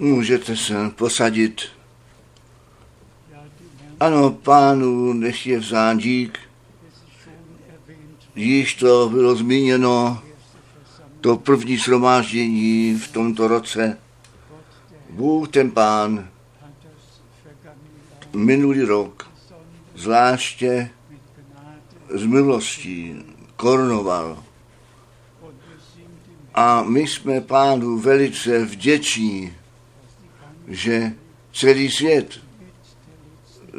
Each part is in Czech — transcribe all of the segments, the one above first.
Můžete se posadit. Ano, pánu nech je vzán dík. Již to bylo zmíněno, to první shromáždění v tomto roce. Bůh ten pán minulý rok zvláště z milostí korunoval. A my jsme pánu velice vděční, že celý svět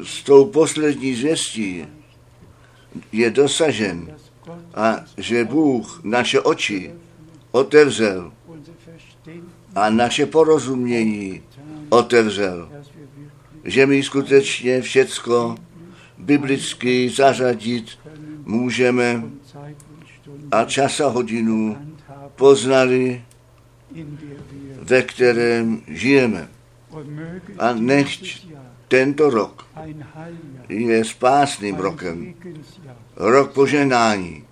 s tou poslední zvěstí je dosažen a že Bůh naše oči otevřel a naše porozumění otevřel, že my skutečně všecko biblicky zařadit můžeme a čas a hodinu poznali, ve kterém žijeme. A nechť tento rok je spásným rokem, rok poženání,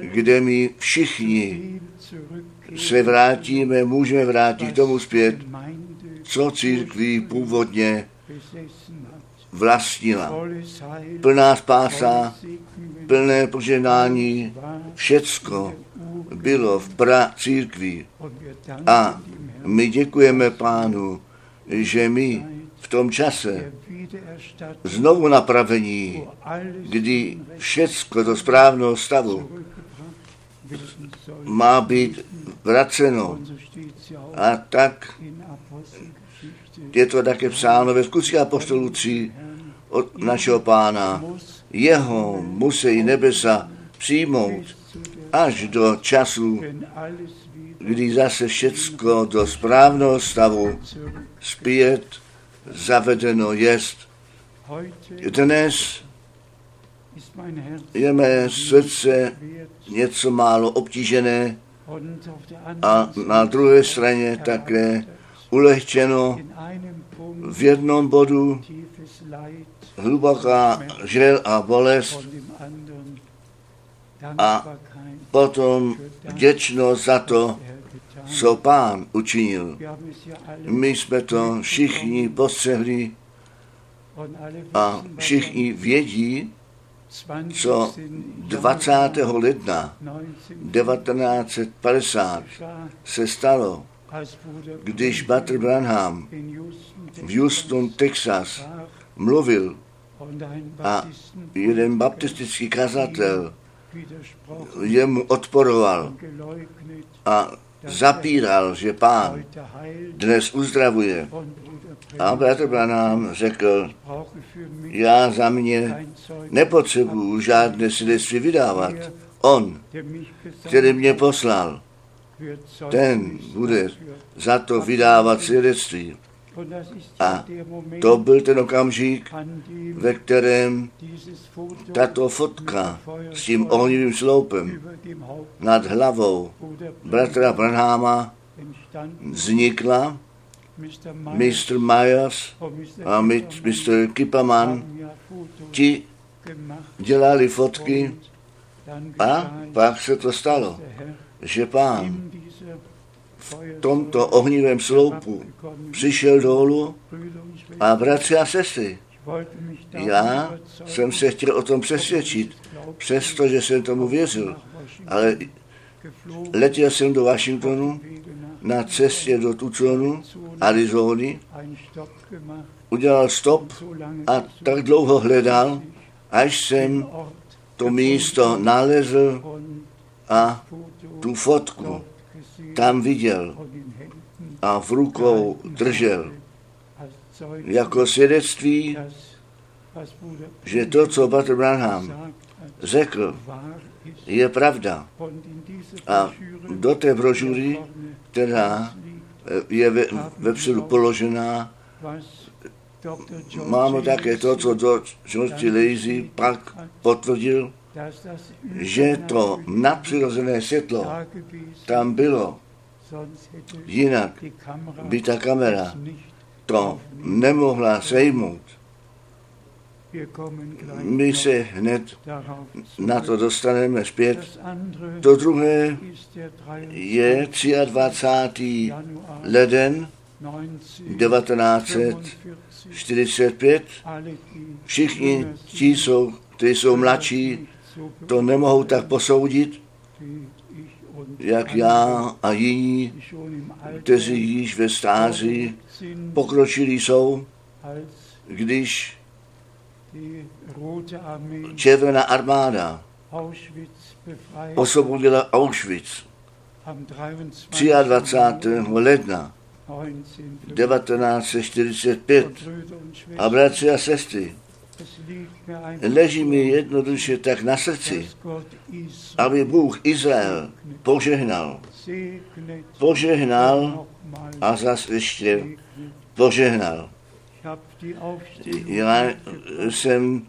kde my všichni se vrátíme, můžeme vrátit tomu zpět, co církví původně vlastnila. Plná spása, plné poženání, všecko bylo v pra církví. A my děkujeme pánu, že my v tom čase znovu napravení, kdy všecko do správného stavu má být vraceno. A tak je to také psáno ve skutcích apostolů 3 od našeho pána. Jeho musí nebesa přijmout až do času, kdy zase všecko do správného stavu zpět zavedeno jest. Dnes je mé srdce něco málo obtížené a na druhé straně také ulehčeno v jednom bodu hluboká žel a bolest a potom vděčnost za to, co pán učinil. My jsme to všichni postřehli a všichni vědí, co 20. ledna 1950 se stalo, když Butter Branham v Houston, Texas mluvil a jeden baptistický kazatel jemu odporoval a zapíral, že pán dnes uzdravuje. A bratr Branham řekl, já za mě nepotřebuju žádné svědectví vydávat. On, který mě poslal, ten bude za to vydávat svědectví. A to byl ten okamžik, ve kterém tato fotka s tím ohnivým sloupem nad hlavou bratra Branhama vznikla. Mr. Myers a Mr. Kipperman, ti dělali fotky a pak se to stalo, že pán tomto ohnivém sloupu přišel dolů a bratři a sestry, já jsem se chtěl o tom přesvědčit, přestože jsem tomu věřil, ale letěl jsem do Washingtonu na cestě do Tucsonu, Arizony, udělal stop a tak dlouho hledal, až jsem to místo nalezl a tu fotku tam viděl a v rukou držel jako svědectví, že to, co Butter Branham řekl, je pravda. A do té brožury, která je ve, vepředu položená, máme také to, co George Lazy pak potvrdil, že to nadpřirozené světlo tam bylo. Jinak by ta kamera to nemohla sejmout. My se hned na to dostaneme zpět. To druhé je 23. leden 1945 všichni ti jsou, kteří jsou mladší, to nemohou tak posoudit, jak já a jiní, kteří již ve stáří pokročili jsou, když Červená armáda osvobodila Auschwitz 23. ledna 1945. A bratři a sestry, leží mi jednoduše tak na srdci, aby Bůh Izrael požehnal. Požehnal a zase ještě požehnal. Já jsem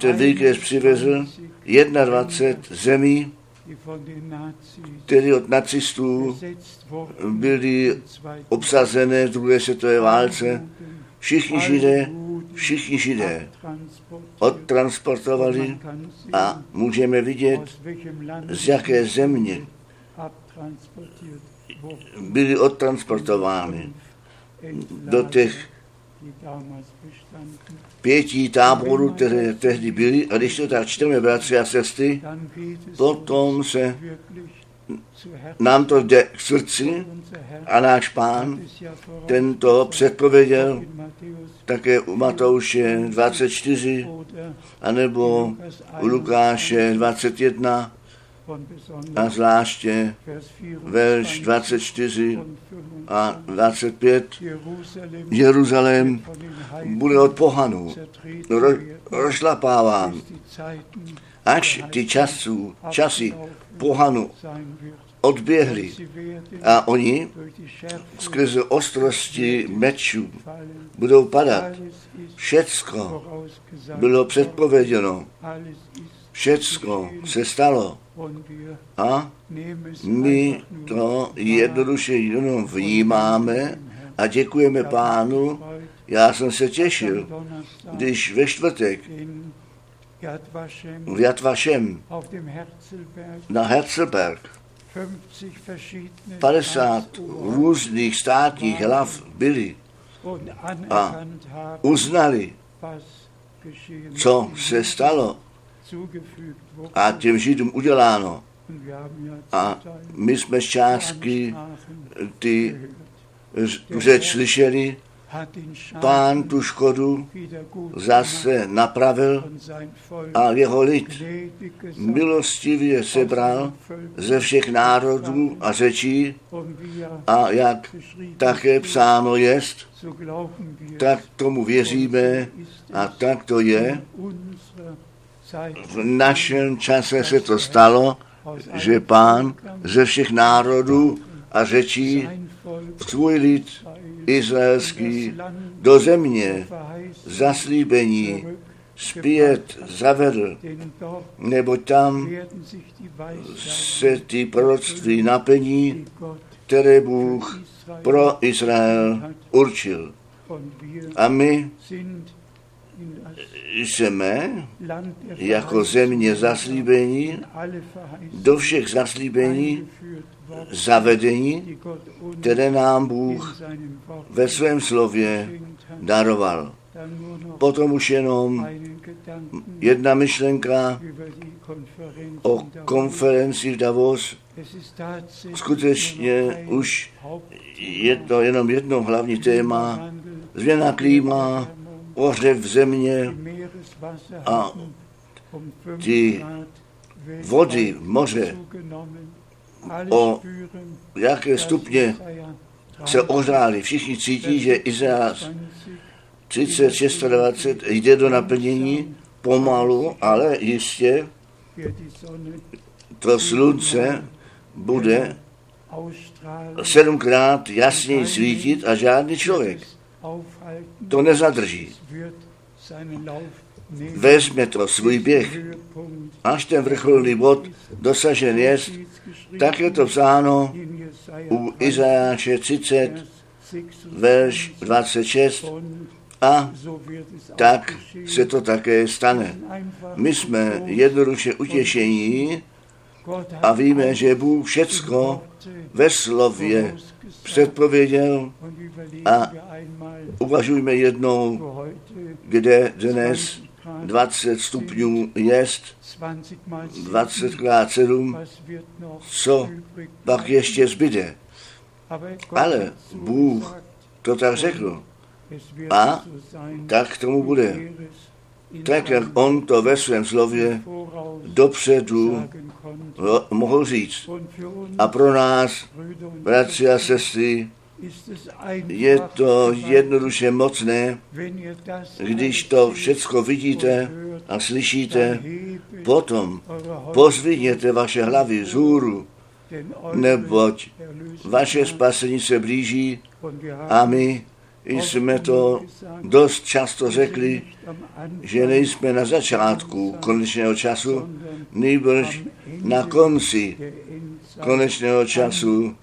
ten výkres přivezl 21 zemí, které od nacistů byly obsazené v druhé světové válce. Všichni židé, všichni židé odtransportovali a můžeme vidět, z jaké země byly odtransportovány do těch pěti táborů, které tehdy byly. A když to tak čteme, bratři a sestry, potom se nám to jde k srdci a náš pán tento předpověděl také u Matouše 24, anebo u Lukáše 21, a zvláště verš 24 a 25. Jeruzalém bude od pohanů ro, rozšlapáván, až ty časů, časy pohanu odběhli a oni skrze ostrosti mečů budou padat. Všecko bylo předpověděno. Všecko se stalo. A my to jednoduše jenom vnímáme a děkujeme pánu. Já jsem se těšil, když ve čtvrtek v Jatvašem na Herzlberg 50 různých státních hlav byli. a uznali, co se stalo. A těm Židům uděláno. A my jsme z částky ty řeč slyšeli, pán tu škodu zase napravil a jeho lid milostivě sebral ze všech národů a řečí a jak také psáno jest, tak tomu věříme a tak to je. V našem čase se to stalo, že pán ze všech národů a řečí svůj lid izraelský do země zaslíbení zpět zavedl, nebo tam se ty proroctví naplní, které Bůh pro Izrael určil. A my jsme jako země zaslíbení do všech zaslíbení zavedení, které nám Bůh ve svém slově daroval. Potom už jenom jedna myšlenka o konferenci v Davos. Skutečně už je to jenom jedno hlavní téma. Změna klíma, ohřev země a ty vody moře o jaké stupně se ohřáli. Všichni cítí, že Izrael 30, 26 jde do naplnění pomalu, ale jistě to slunce bude sedmkrát jasněji svítit a žádný člověk to nezadrží. Vezme to svůj běh, až ten vrcholný bod dosažen je, tak je to psáno u Izajáše 30, verš 26 a tak se to také stane. My jsme jednoduše utěšení, A víme, že Bůh všecko ve slově předpověděl. A uvažujme jednou, kde dnes 20 stupňů jest, 20 krát 7, co pak ještě zbyde. Ale Bůh to tak řekl. A tak tomu bude. Tak, jak on to ve svém slově dopředu mohl říct. A pro nás, bratři a sestry, je to jednoduše mocné, když to všecko vidíte a slyšíte, potom pozvidněte vaše hlavy z hůru, neboť vaše spasení se blíží a my jsme to dost často řekli, že nejsme na začátku konečného času, nejbrž na konci konečného času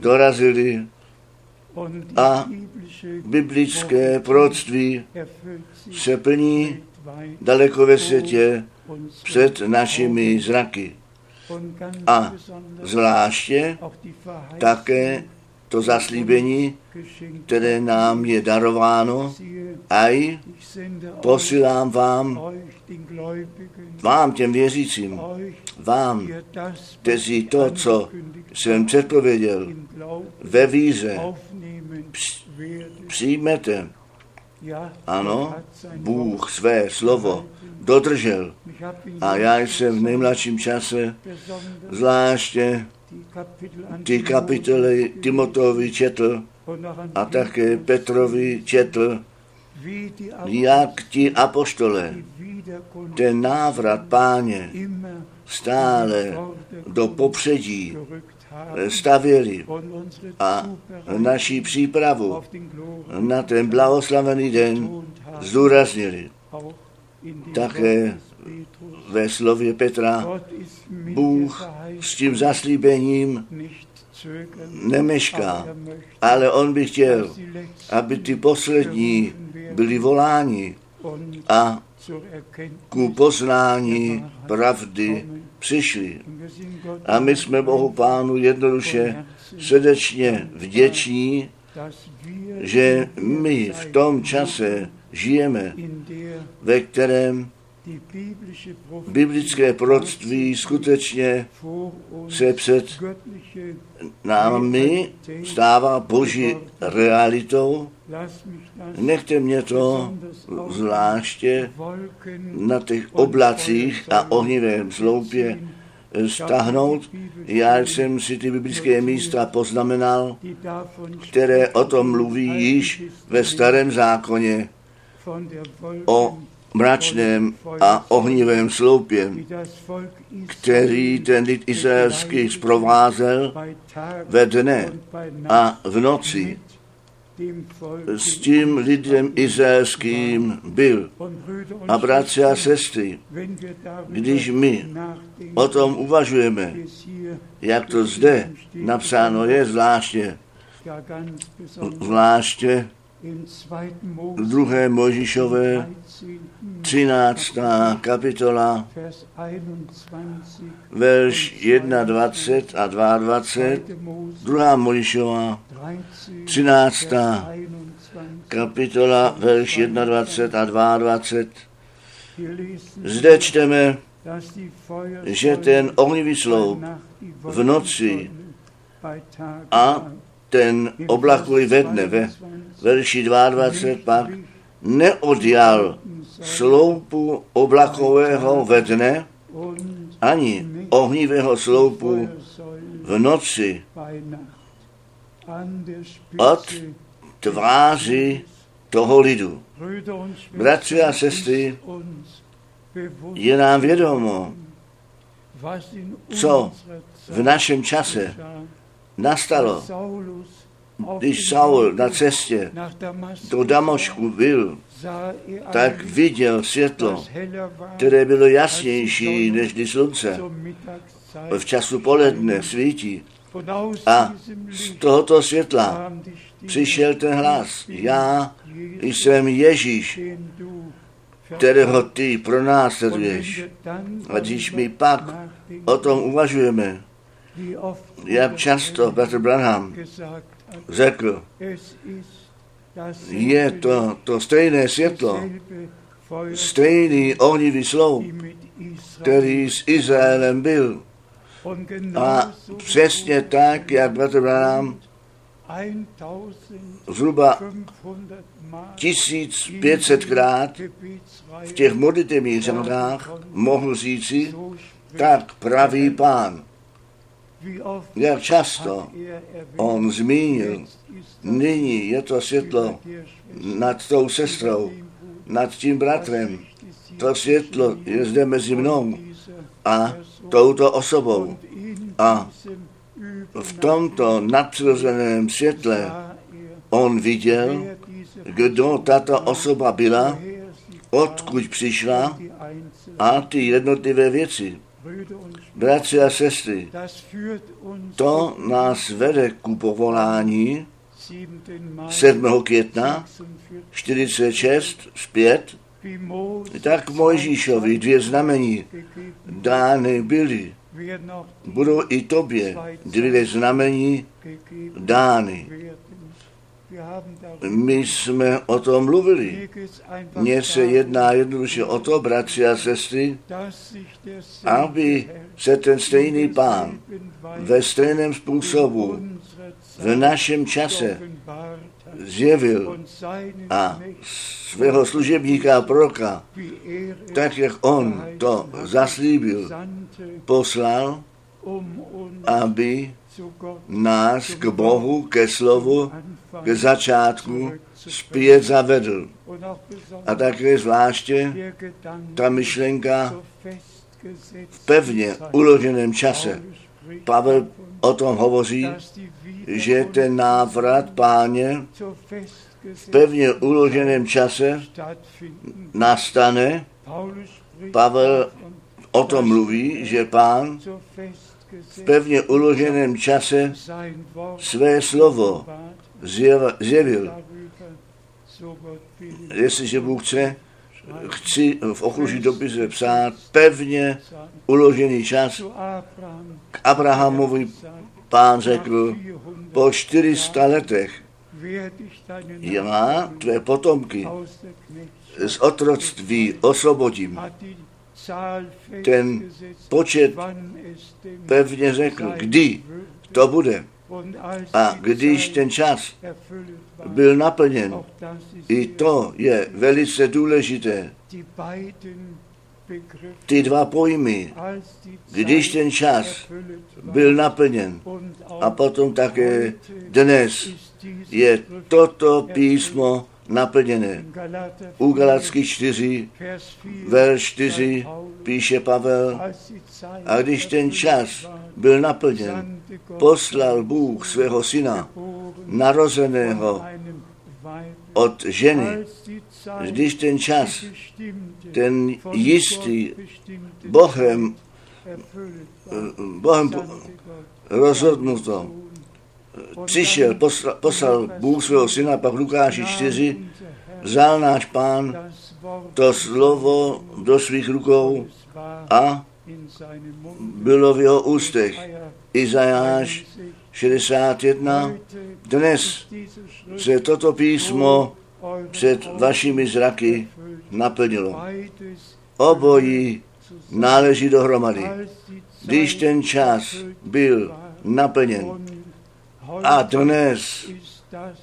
dorazili a biblické proroctví se plní daleko ve světě před našimi zraky. A zvláště také to zaslíbení, které nám je darováno, aj posílám vám, vám těm věřícím, vám, kteří to, co jsem předpověděl, ve víře přijmete. Ano, Bůh své slovo dodržel. A já jsem v nejmladším čase zvláště ty kapitoly Timotovi četl a také Petrovi četl, jak ti apoštole ten návrat páně stále do popředí stavěli a naší přípravu na ten blahoslavený den zdůraznili. Také ve slově Petra Bůh s tím zaslíbením nemešká, ale on by chtěl, aby ty poslední byli voláni a ku poznání pravdy přišli. A my jsme Bohu Pánu jednoduše srdečně vděční, že my v tom čase žijeme, ve kterém biblické proroctví skutečně se před námi stává boží realitou. Nechte mě to zvláště na těch oblacích a ohnivém sloupě stáhnout. Já jsem si ty biblické místa poznamenal, které o tom mluví již ve starém zákoně o mračném a ohnivém sloupě, který ten lid izraelský zprovázel ve dne a v noci. S tím lidem izraelským byl. A bratři a sestry, když my o tom uvažujeme, jak to zde napsáno je zvláště, zvláště v druhé Možišové 13. kapitola, verš 21 a 22, druhá Možišova 13. kapitola, verš 21 a 22. Zde čteme, že ten ohnivý sloup v noci a ten oblakový ve dne, ve verši 22 pak, neodjal sloupu oblakového ve dne, ani ohnivého sloupu v noci od tváři toho lidu. Bratři a sestry, je nám vědomo, co v našem čase nastalo, když Saul na cestě do Damošku byl, tak viděl světlo, které bylo jasnější než slunce. V času poledne svítí. A z tohoto světla přišel ten hlas. Já jsem Ježíš, kterého ty pronásleduješ. A když my pak o tom uvažujeme, jak často Petr Branham řekl, je to, to stejné světlo, stejný ohnivý slov, který s Izraelem byl. A přesně tak, jak Petr Branham zhruba 1500 krát v těch modlitevních řadách mohl říci, tak praví pán. Jak často on zmínil, nyní je to světlo nad tou sestrou, nad tím bratrem. To světlo je zde mezi mnou a touto osobou. A v tomto nadpřirozeném světle on viděl, kdo tato osoba byla, odkud přišla a ty jednotlivé věci. Bratři a sestry, to nás vede ku povolání 7. května 46 zpět, tak Mojžíšovi dvě znamení dány byly. Budou i tobě dvě znamení dány. My jsme o tom mluvili. Mně se jedná jednoduše o to, bratři a sestry, aby se ten stejný pán ve stejném způsobu v našem čase zjevil a svého služebníka a proroka, tak jak on to zaslíbil, poslal, aby nás k Bohu, ke slovu, k začátku zpět zavedl. A také zvláště ta myšlenka v pevně uloženém čase. Pavel o tom hovoří, že ten návrat páně v pevně uloženém čase nastane. Pavel o tom mluví, že pán v pevně uloženém čase své slovo zjevil. Jestliže Bůh chce, chci v okruží dopise psát pevně uložený čas. K Abrahamovi pán řekl, po 400 letech já tvé potomky z otroctví osvobodím. Ten počet pevně řekl, kdy to bude. A když ten čas byl naplněn, i to je velice důležité. Ty dva pojmy, když ten čas byl naplněn a potom také dnes je toto písmo naplněné. U Galacky 4, verš 4 píše Pavel, a když ten čas byl naplněn, poslal Bůh svého syna, narozeného od ženy, když ten čas, ten jistý Bohem, Bohem rozhodnuto, přišel, poslal, poslal Bůh svého syna, pak Lukáši 4, vzal náš pán to slovo do svých rukou a bylo v jeho ústech. Izajáš 61. Dnes se toto písmo před vašimi zraky naplnilo. Obojí náleží dohromady. Když ten čas byl naplněn a dnes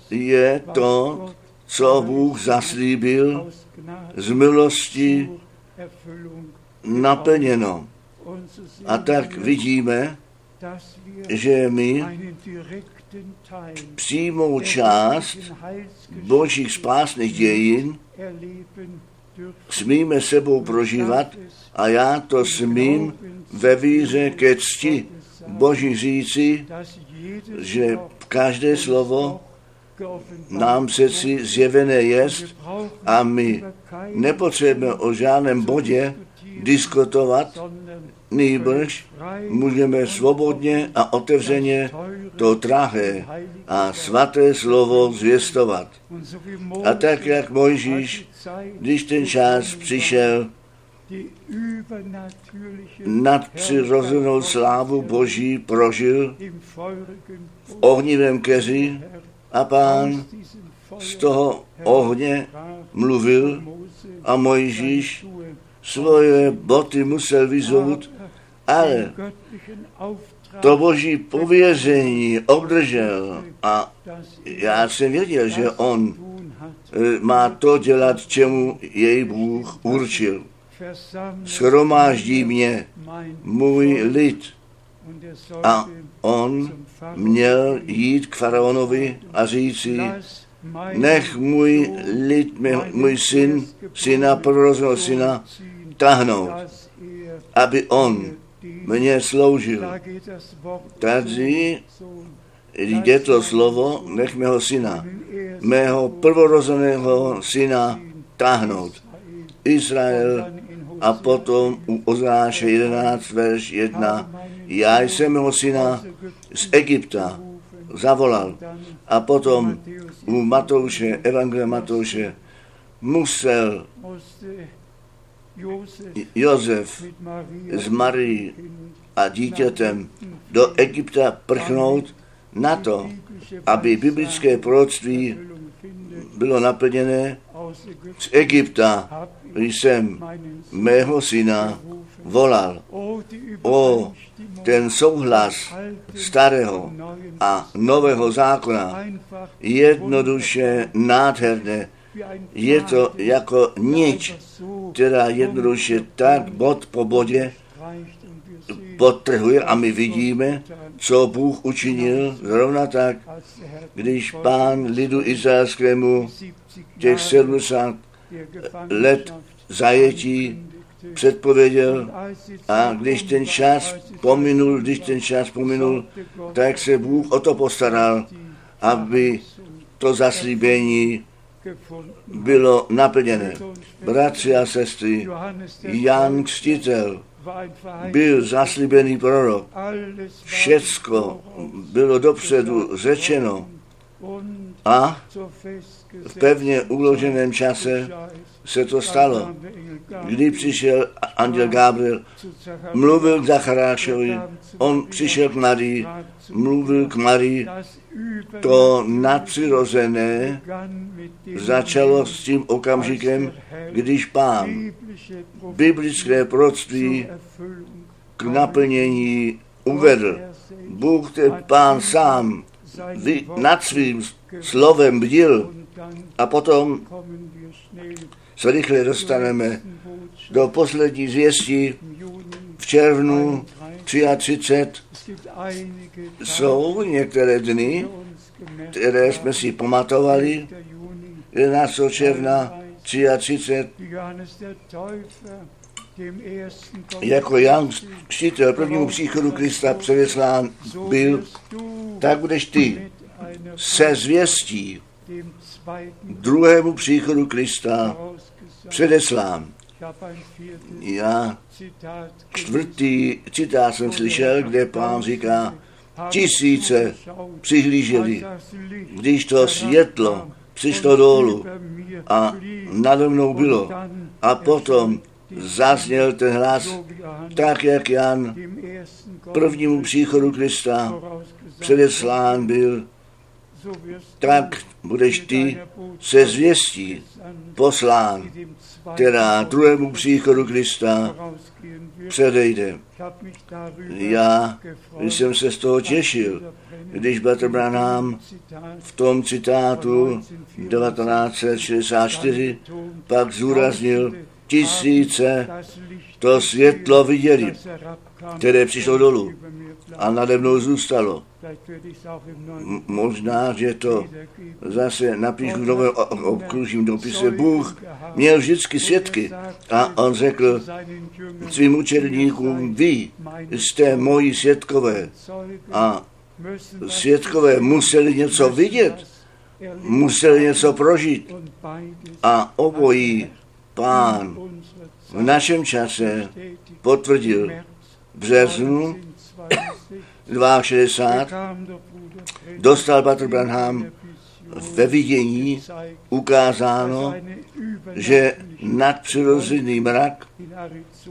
je to, co Bůh zaslíbil z milosti naplněno. A tak vidíme, že my přímou část božích spásných dějin smíme sebou prožívat a já to smím ve víře ke cti Boží říci, že každé slovo nám přeci zjevené jest a my nepotřebujeme o žádném bodě diskutovat, nýbrž můžeme svobodně a otevřeně to drahé a svaté slovo zvěstovat. A tak, jak Mojžíš, když ten čas přišel, nadpřirozenou slávu Boží prožil v ohnivém keři a pán z toho ohně mluvil a Mojžíš svoje boty musel vyzout, ale to boží pověření obdržel a já jsem věděl, že on eh, má to dělat, čemu jej Bůh určil. Shromáždí mě můj lid a on měl jít k faraonovi a říci, nech můj lid, můj syn, syna, prorozeného syna, tahnout, aby on mě sloužil. Tady jde to slovo, nech mého syna, mého prvorozeného syna tahnout. Izrael a potom u Ozáše 11, verš 1, já jsem mého syna z Egypta zavolal. A potom u Matouše, Evangelia Matouše, musel Josef s Marí a dítětem do Egypta prchnout na to, aby biblické proroctví bylo naplněné z Egypta jsem mého syna volal. O ten souhlas starého a nového zákona jednoduše nádherné. Je to jako nič, která jednoduše tak bod po bodě potrhuje a my vidíme, co Bůh učinil zrovna tak, když pán lidu izraelskému těch 70 let zajetí předpověděl a když ten čas pominul, když ten čas pominul, tak se Bůh o to postaral, aby to zaslíbení bylo naplněné. Bratři a sestry, Jan Křtitel byl zaslíbený prorok. Všecko bylo dopředu řečeno a v pevně uloženém čase se to stalo. Kdy přišel anděl Gabriel, mluvil k Zacharášovi, on přišel k Marii, mluvil k Marii, to nadpřirozené začalo s tím okamžikem, když pán biblické proroctví k naplnění uvedl. Bůh, ten pán sám, nad svým slovem bdil a potom se rychle dostaneme do poslední zvěstí v červnu 33 jsou některé dny, které jsme si pamatovali, 11. června 33 jako Jan Křtitel prvnímu příchodu Krista předeslán byl, tak budeš ty se zvěstí druhému příchodu Krista předeslán. Já čtvrtý citát jsem slyšel, kde pán říká, tisíce přihlíželi, když to světlo přišlo dolů a nade mnou bylo. A potom zazněl ten hlas, tak jak Jan prvnímu příchodu Krista předeslán byl, tak budeš ty se zvěstí poslán, která druhému příchodu Krista předejde. Já jsem se z toho těšil, když Bratr Branham v tom citátu 1964 pak zúraznil, tisíce to světlo viděli, které přišlo dolů a nade mnou zůstalo. Možná, že to zase napíšu v novém obkružním dopise. Bůh měl vždycky svědky a on řekl svým učedníkům, vy jste moji svědkové a svědkové museli něco vidět, museli něco prožít a obojí pán v našem čase potvrdil březnu 62 dostal Bater Branham ve vidění ukázáno, že nadpřirozený mrak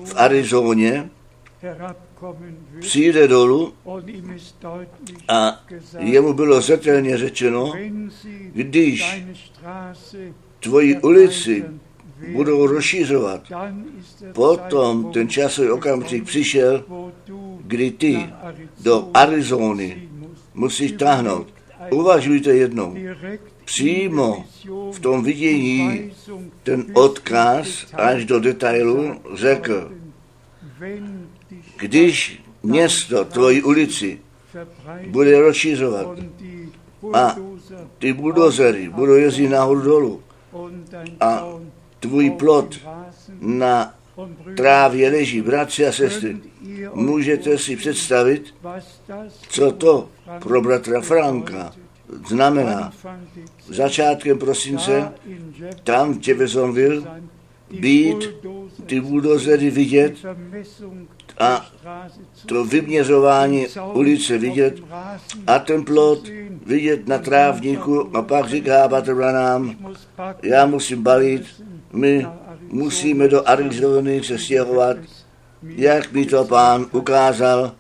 v Arizóně přijde dolů a jemu bylo zetelně řečeno, když tvoji ulici budou rozšířovat, potom ten časový okamžik přišel, kdy ty do Arizony musíš táhnout. Uvažujte jednou. Přímo v tom vidění ten odkaz až do detailu řekl, když město tvoji ulici bude rozšířovat a ty buldozery budou jezdit nahoru dolů a tvůj plot na trávě leží, bratři a sestry, můžete si představit, co to pro bratra Franka znamená. Začátkem prosince tam v Jeffersonville být ty buldozery vidět a to vyměřování ulice vidět a ten plot vidět na trávníku a pak říká Batrbranám, já musím balit, my musíme do Arizony se stěhovat, jak mi to pán ukázal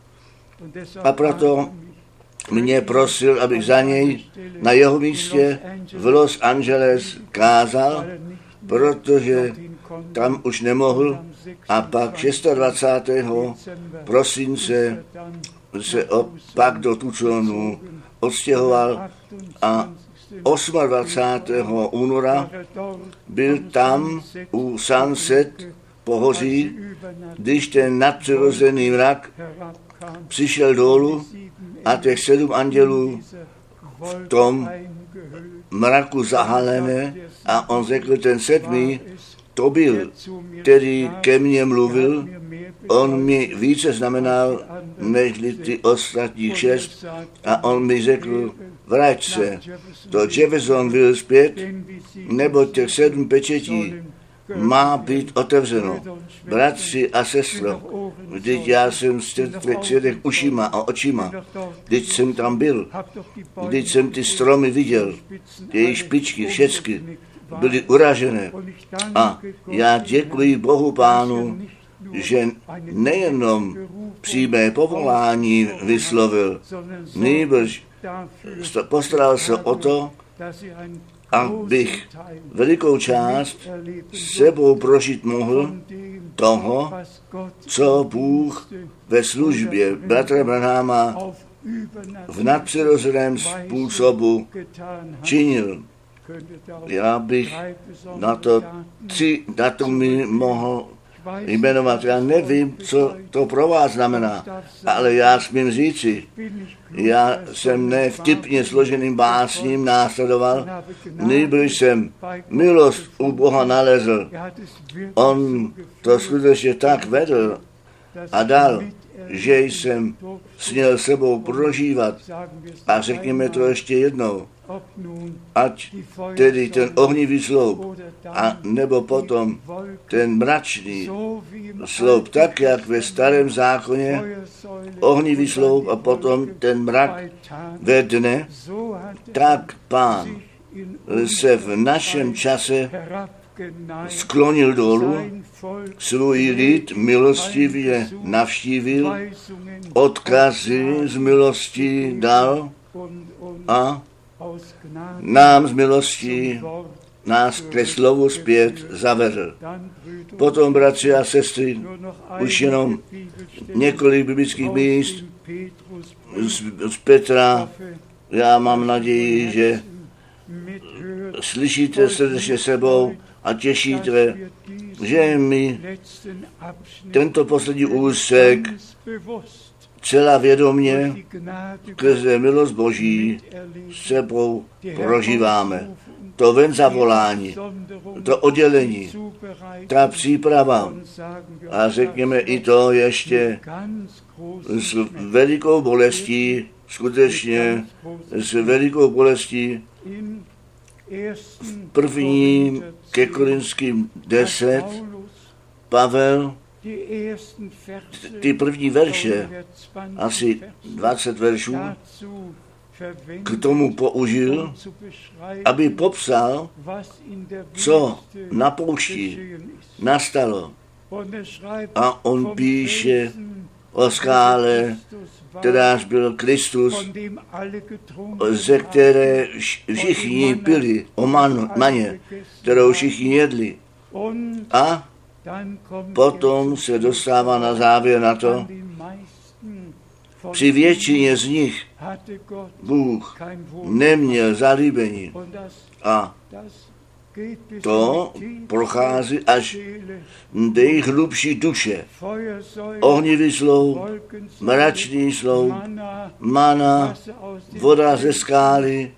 a proto mě prosil, abych za něj na jeho místě v Los Angeles kázal, protože tam už nemohl a pak 26. prosince se opak do Tucsonu odstěhoval a 28. února byl tam u Sunset pohoří, když ten nadpřirozený mrak přišel dolů a těch sedm andělů v tom mraku zahalené a on řekl, ten sedmý, to byl, který ke mně mluvil, on mi více znamenal, než ty ostatní šest a on mi řekl, vrať se do Jeffersonville zpět, nebo těch sedm pečetí má být otevřeno. Bratři a sestro, vždyť já jsem svědek ušima a očima, vždyť jsem tam byl, vždyť jsem ty stromy viděl, její špičky, všecky byly uražené. A já děkuji Bohu Pánu, že nejenom přímé povolání vyslovil, nejbrž postaral se o to, abych velikou část sebou prožít mohl toho, co Bůh ve službě bratra Branhama v nadpřirozeném způsobu činil. Já bych na to tři datumy mohl jmenovat. Já nevím, co to pro vás znamená, ale já smím říci, já jsem ne vtipně složeným básním následoval, nejbrž jsem milost u Boha nalezl. On to skutečně tak vedl a dal, že jsem směl sebou prožívat. A řekněme to ještě jednou ať tedy ten ohnivý sloup, a nebo potom ten mračný sloup, tak jak ve starém zákoně, ohnivý sloup a potom ten mrak ve dne, tak pán se v našem čase sklonil dolů, svůj lid milostivě navštívil, odkazy z milosti dal a nám z milostí nás ke slovu zpět zavedl. Potom, bratři a sestry, už jenom několik biblických míst z, z Petra. Já mám naději, že slyšíte srdečně sebou a těšíte, že mi tento poslední úsek celá vědomě skrze milost Boží sebou prožíváme. To ven zavolání, to oddělení, ta příprava a řekněme i to ještě s velikou bolestí, skutečně s velikou bolestí v prvním ke Korinským 10 Paulus, 10 a 11 Pavel ty první verše, asi 20 veršů, k tomu použil, aby popsal, co na poušti nastalo. A on píše o skále, kteráž byl Kristus, ze které všichni pili, o man, maně, kterou všichni jedli. A potom se dostává na závěr na to, při většině z nich Bůh neměl zalíbení. A to prochází až do jejich hlubší duše. Ohnivý slou, mračný slou, mana, voda ze skály,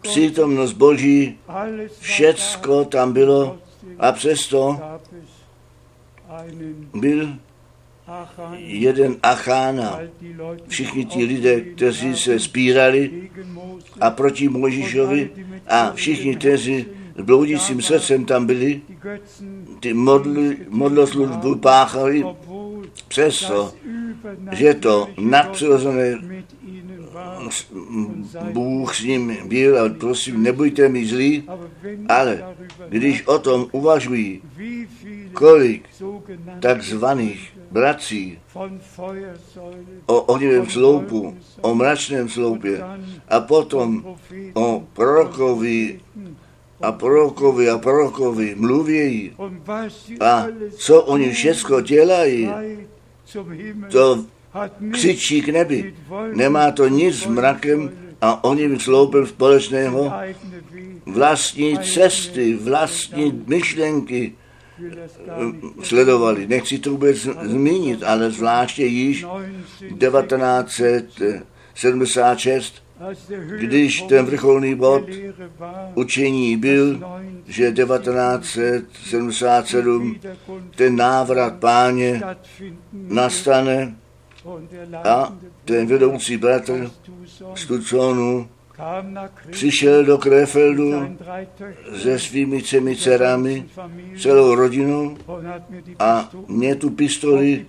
přítomnost Boží, všecko tam bylo a přesto byl jeden Achána, všichni ti lidé, kteří se spírali a proti Mojžíšovi a všichni, kteří s bloudícím srdcem tam byli, ty modly, modloslužbu páchali, přesto, že to nadpřirozené Bůh s ním byl a prosím, nebojte mi zlí, ale když o tom uvažují, kolik takzvaných bratří o ohnivém sloupu, o mračném sloupě a potom o prorokovi a prorokovi a prorokovi mluvějí a co oni všechno dělají, to křičí k nebi. Nemá to nic s mrakem a ohnivým sloupem společného. Vlastní cesty, vlastní myšlenky, sledovali. Nechci to vůbec zmínit, ale zvláště již 1976, když ten vrcholný bod učení byl, že 1977 ten návrat páně nastane a ten vedoucí bratr z Tucsonu přišel do Krefeldu se svými třemi dcerami, celou rodinou a mě tu pistoli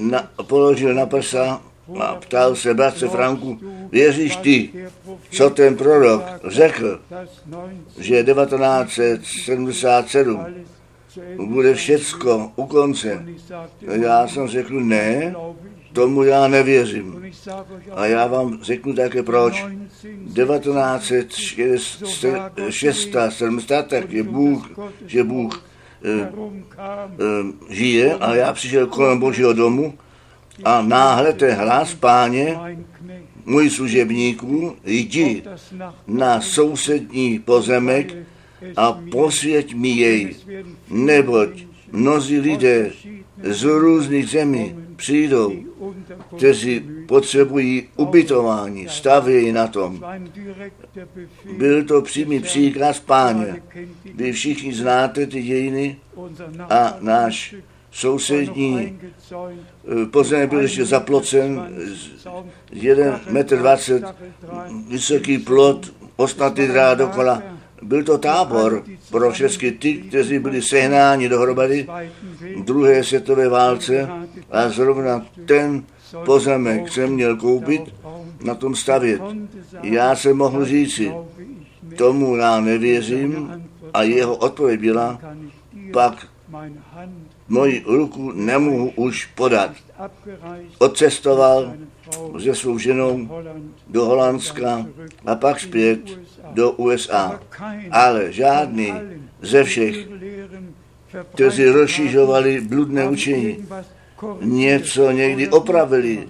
na, položil na prsa a ptal se bratře Franku, věříš ty, co ten prorok řekl, že 1977 bude všecko u konce. Já jsem řekl, ne, tomu já nevěřím. A já vám řeknu také proč. 1970 tak je Bůh, že Bůh e, e, žije a já přišel kolem Božího domu a náhle ten hlas páně, můj služebníků, jdi na sousední pozemek a posvěť mi jej, neboť mnozí lidé z různých zemí přijdou, kteří potřebují ubytování, stavějí na tom. Byl to přímý příkaz páně. Vy všichni znáte ty dějiny a náš sousední eh, pozemek byl ještě zaplocen, 1,20 metr vysoký plot, ostnatý drát dokola byl to tábor pro všechny ty, kteří byli sehnáni dohromady v druhé světové válce a zrovna ten pozemek jsem měl koupit, na tom stavět. Já jsem mohl říci, tomu já nevěřím a jeho odpověď byla, pak moji ruku nemohu už podat. Odcestoval se svou ženou do Holandska a pak zpět do USA. Ale žádný ze všech, kteří rozšiřovali bludné učení, něco někdy opravili,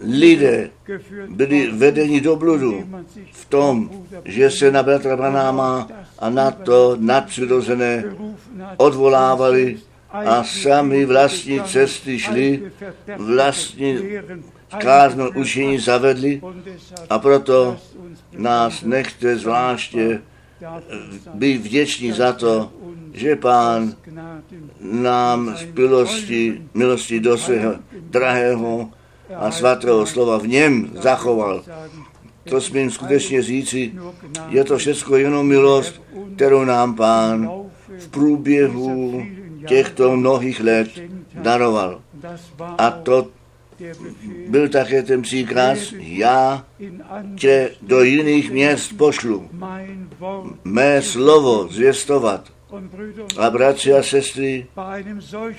lidé byli vedeni do bludu v tom, že se na bratra Branáma a na to nadpřirozené odvolávali a sami vlastní cesty šli, vlastní káznou učení zavedli a proto nás nechte zvláště být vděční za to, že Pán nám z milosti, milosti do svého drahého a svatého slova v něm zachoval. To smím skutečně říci, je to všechno jenom milost, kterou nám Pán v průběhu těchto mnohých let daroval. A to byl také ten příkaz, já tě do jiných měst pošlu, mé slovo zvěstovat. A bratři a sestry,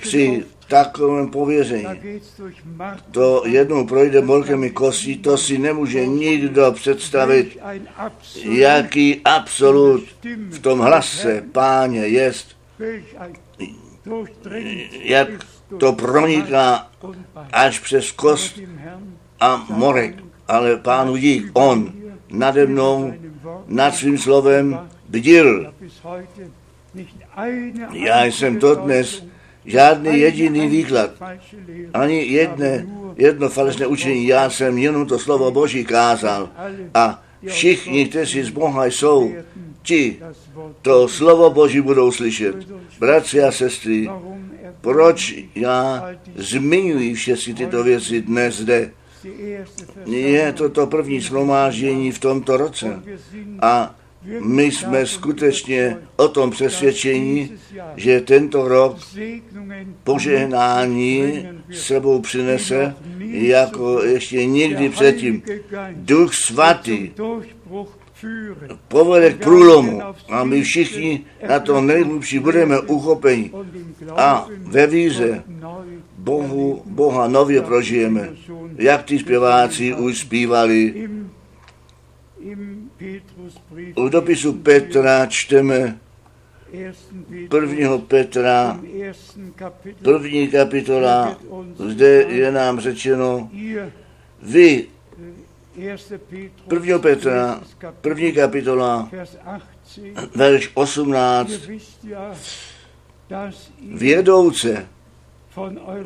při takovém pověření, to jednou projde morkem i kostí, to si nemůže nikdo představit, jaký absolut v tom hlase páně jest, jak to proniká až přes kost a morek. Ale pánu dík, on nade mnou, nad svým slovem bdil. Já jsem to dnes žádný jediný výklad, ani jedné, jedno falešné učení. Já jsem jenom to slovo Boží kázal a všichni, kteří z Boha jsou, ti to slovo Boží budou slyšet. Bratři a sestry, proč já zmiňuji všechny tyto věci dnes zde? Je to to první slomáždění v tomto roce. A my jsme skutečně o tom přesvědčení, že tento rok požehnání sebou přinese jako ještě nikdy předtím. Duch svatý povede k průlomu. A my všichni na to nejhlubší budeme uchopeni a ve víře Bohu, Boha nově prožijeme, jak ty zpěváci už zpívali. U dopisu Petra čteme prvního Petra, první kapitola, zde je nám řečeno, vy 1. Petra, první kapitola, verš 18, vědouce,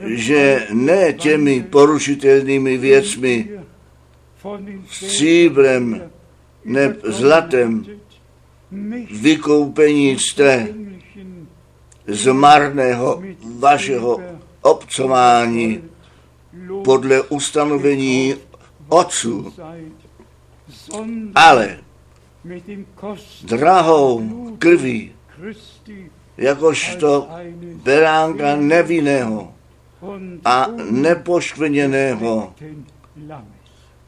že ne těmi porušitelnými věcmi, stříbrem, ne zlatem, vykoupení jste z marného vašeho obcování podle ustanovení otců, ale drahou krví, jakožto beránka nevinného a nepoškvrněného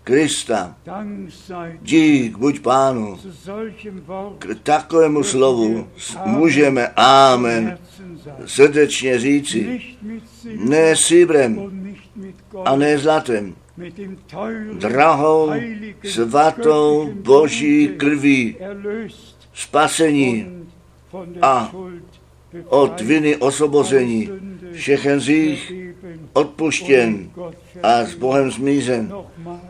Krista. Dík buď pánu. K takovému slovu můžeme Amen srdečně říci. Ne síbrem a ne zlatem, drahou, svatou Boží krví, spasení a od viny osvobození, všechen z jich odpuštěn a s Bohem smířen.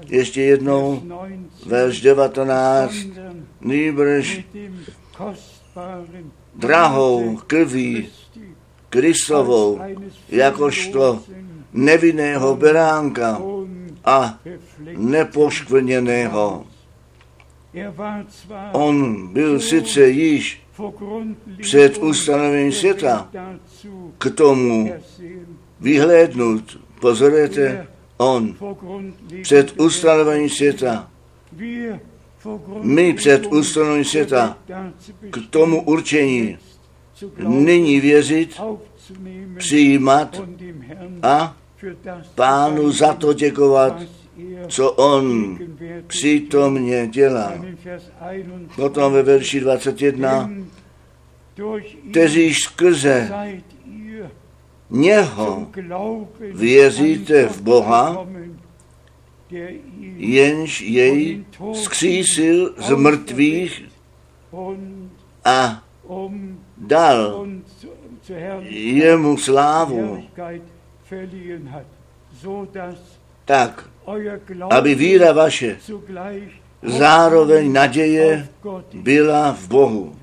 Ještě jednou, verš 19, nýbrž drahou krví Kristovou, jakožto nevinného beránka a nepoškvrněného. On byl sice již před ustanovením světa k tomu vyhlédnut. Pozorujete, on před ustanovením světa, my před ustanovením světa k tomu určení nyní věřit, přijímat a pánu za to děkovat, co on přítomně dělá. Potom ve verši 21, kteří skrze něho věříte v Boha, jenž jej skřísil z mrtvých a dal jemu slávu, tak, aby víra vaše zároveň naděje byla v Bohu.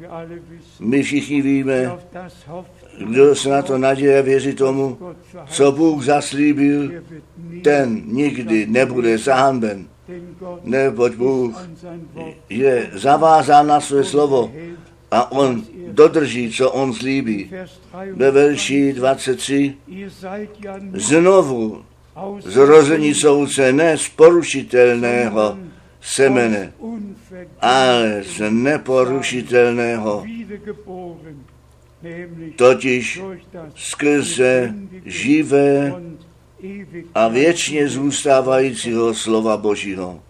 My všichni víme, kdo se na to naděje věří tomu, co Bůh zaslíbil, ten nikdy nebude zahanben. Neboť Bůh je zavázán na své slovo a on dodrží, co on slíbí. Ve verši 23 znovu zrození souce ne z porušitelného semene, ale z neporušitelného totiž skrze živé a věčně zůstávajícího slova Božího.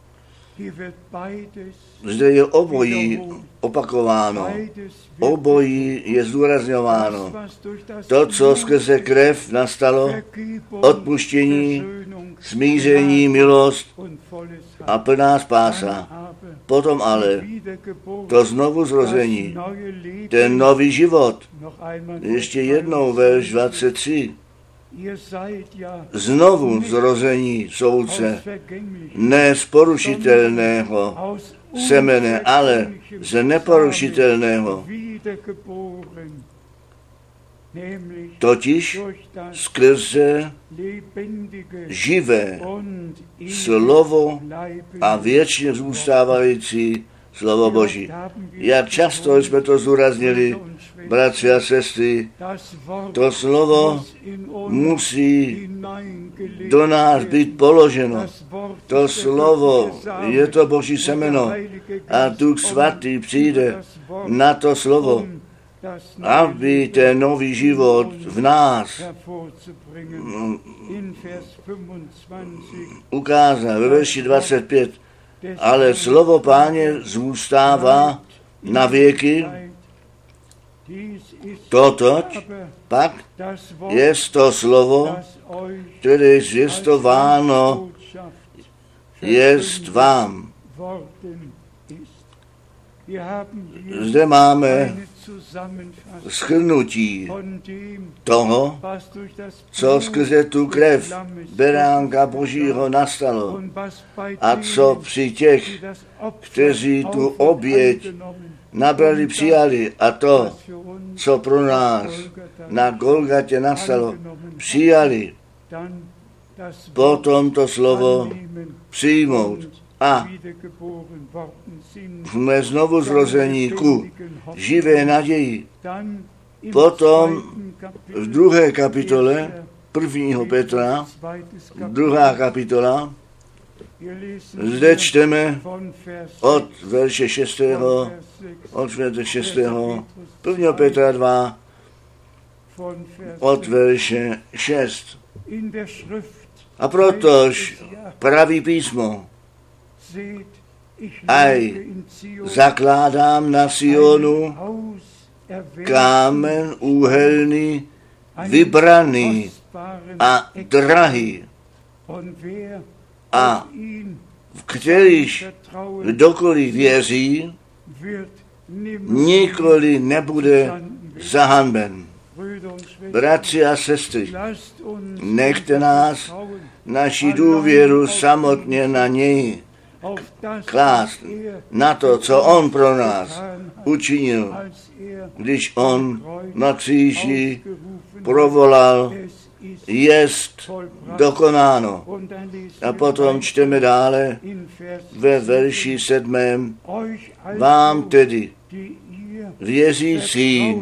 Zde je obojí opakováno. Obojí je zdůrazňováno. To, co skrze krev nastalo, odpuštění, smíření, milost a plná spása. Potom ale to znovu zrození, ten nový život. Ještě jednou verš 23 znovu zrození soudce, ne z porušitelného semene, ale z neporušitelného. Totiž skrze živé slovo a věčně zůstávající slovo Boží. Jak často jsme to zúraznili, bratři a sestry, to slovo musí do nás být položeno. To slovo je to Boží semeno a Duch Svatý přijde na to slovo, aby ten nový život v nás ukázal ve verši 25 ale slovo páně zůstává na věky. Toto pak je to slovo, které je zvěstováno jest vám. Zde máme schrnutí toho, co skrze tu krev beránka Božího nastalo a co při těch, kteří tu oběť nabrali, přijali a to, co pro nás na Golgatě nastalo, přijali, potom to slovo přijmout a jsme znovu zrození ku živé naději. Potom v druhé kapitole prvního Petra, druhá kapitola, zde čteme od verše 6. od verše 6. 1. Petra 2, od verše 6. A protož praví písmo, Aj, zakládám na Sionu kámen úhelný, vybraný a drahý. A v kterýž kdokoliv věří, nikoli nebude zahanben. Bratři a sestry, nechte nás naši důvěru samotně na něj klást na to, co on pro nás učinil, když on na kříži provolal, jest dokonáno. A potom čteme dále ve verši sedmém, vám tedy věřící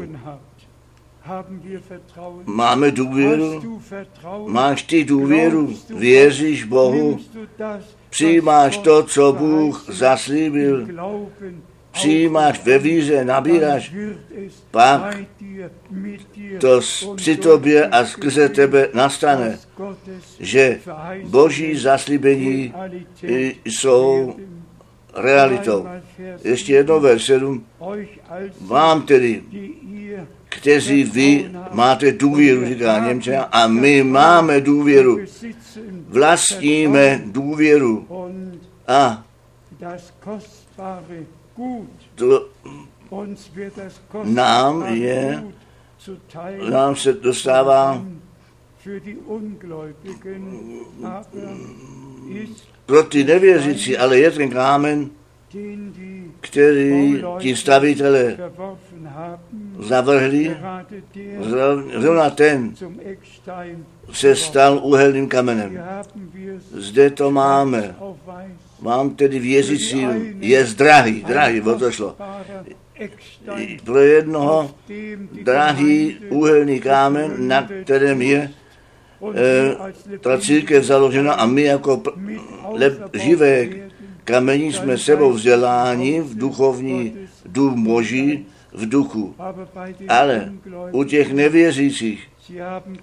Máme důvěru? Máš ty důvěru? Věříš Bohu? Přijímáš to, co Bůh zaslíbil? Přijímáš ve víře, nabíráš? Pak to při tobě a skrze tebe nastane, že Boží zaslíbení jsou realitou. Ještě jednou ver 7. Vám tedy, kteří vy máte důvěru, říká Němče, a my máme důvěru. Vlastníme důvěru. A to nám je, nám se dostává pro ty nevěřící, ale je ten kámen, který ti stavitele zavrhli, zrovna ten se stal úhelným kamenem. Zde to máme. Mám tedy věřící, je drahý, drahý, o to šlo. Pro jednoho drahý úhelný kámen, na kterém je eh, ta církev založena a my jako živé kamení jsme sebou vzděláni v duchovní dům Boží, v duchu. Ale u těch nevěřících,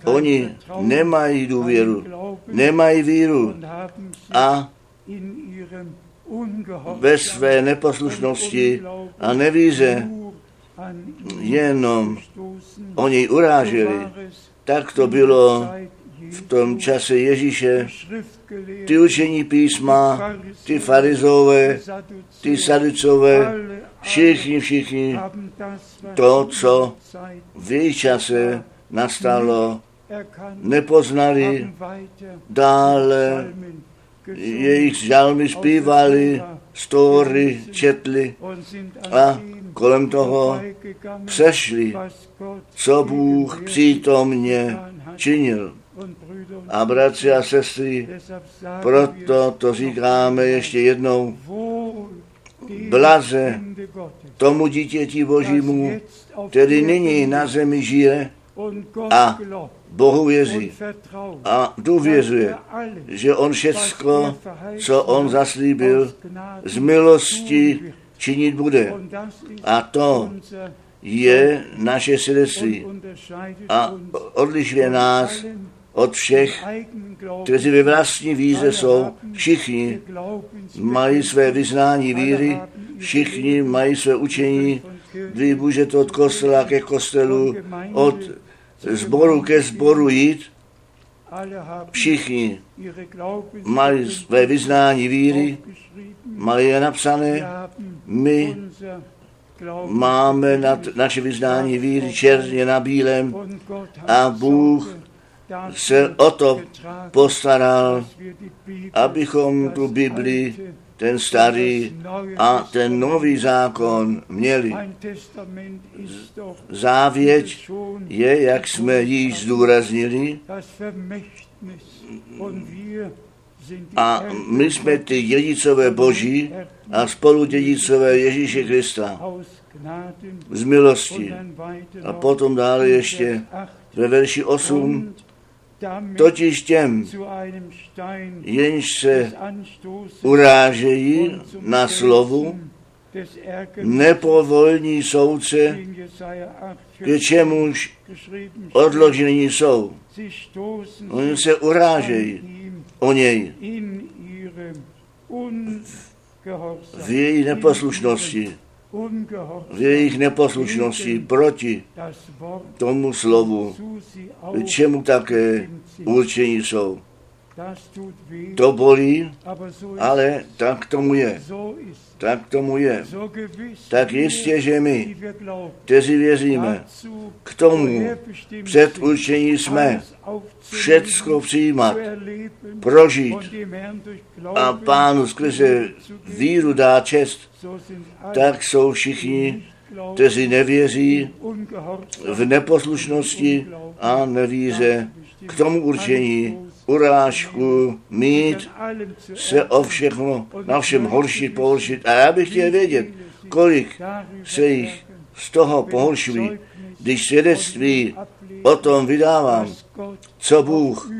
oni nemají důvěru, nemají víru a ve své neposlušnosti a nevíze jenom o něj uráželi. Tak to bylo v tom čase Ježíše. Ty učení písma, ty farizové, ty saducové, všichni, všichni, to, co v jejich čase nastalo, nepoznali, dále jejich žalmy zpívali, story četli a kolem toho přešli, co Bůh přítomně činil. A bratři a sestry, proto to říkáme ještě jednou, blaze tomu dítěti Božímu, který nyní na zemi žije a Bohu věří. A důvěřuje, že on všecko, co on zaslíbil, z milosti činit bude. A to je naše svědectví a odlišuje nás od všech, kteří ve vlastní víze jsou. Všichni mají své vyznání víry, všichni mají své učení, vy můžete od kostela ke kostelu, od zboru ke zboru jít. Všichni mají své vyznání víry, mají je napsané. My máme nad naše vyznání víry černě na bílém a Bůh se o to postaral, abychom tu Bibli, ten starý a ten nový zákon měli. Závěť je, jak jsme již zdůraznili, a my jsme ty dědicové Boží a spolu dědicové Ježíše Krista z milosti. A potom dále ještě ve verši 8 totiž těm, jenž se urážejí na slovu, nepovolní soudce, k čemuž odložení jsou. Oni se urážejí o něj v její neposlušnosti, v jejich neposlušnosti proti tomu slovu, čemu také určení jsou. To bolí, ale tak tomu je. Tak tomu je. Tak jistě, že my, kteří věříme, k tomu před určení jsme všecko přijímat, prožít a pánu skrze víru dá čest, tak jsou všichni, kteří nevěří v neposlušnosti a nevíře k tomu určení urážku mít, se o všechno, na všem horšit, pohoršit. A já bych chtěl vědět, kolik se jich z toho pohoršují, když svědectví o tom vydávám, co Bůh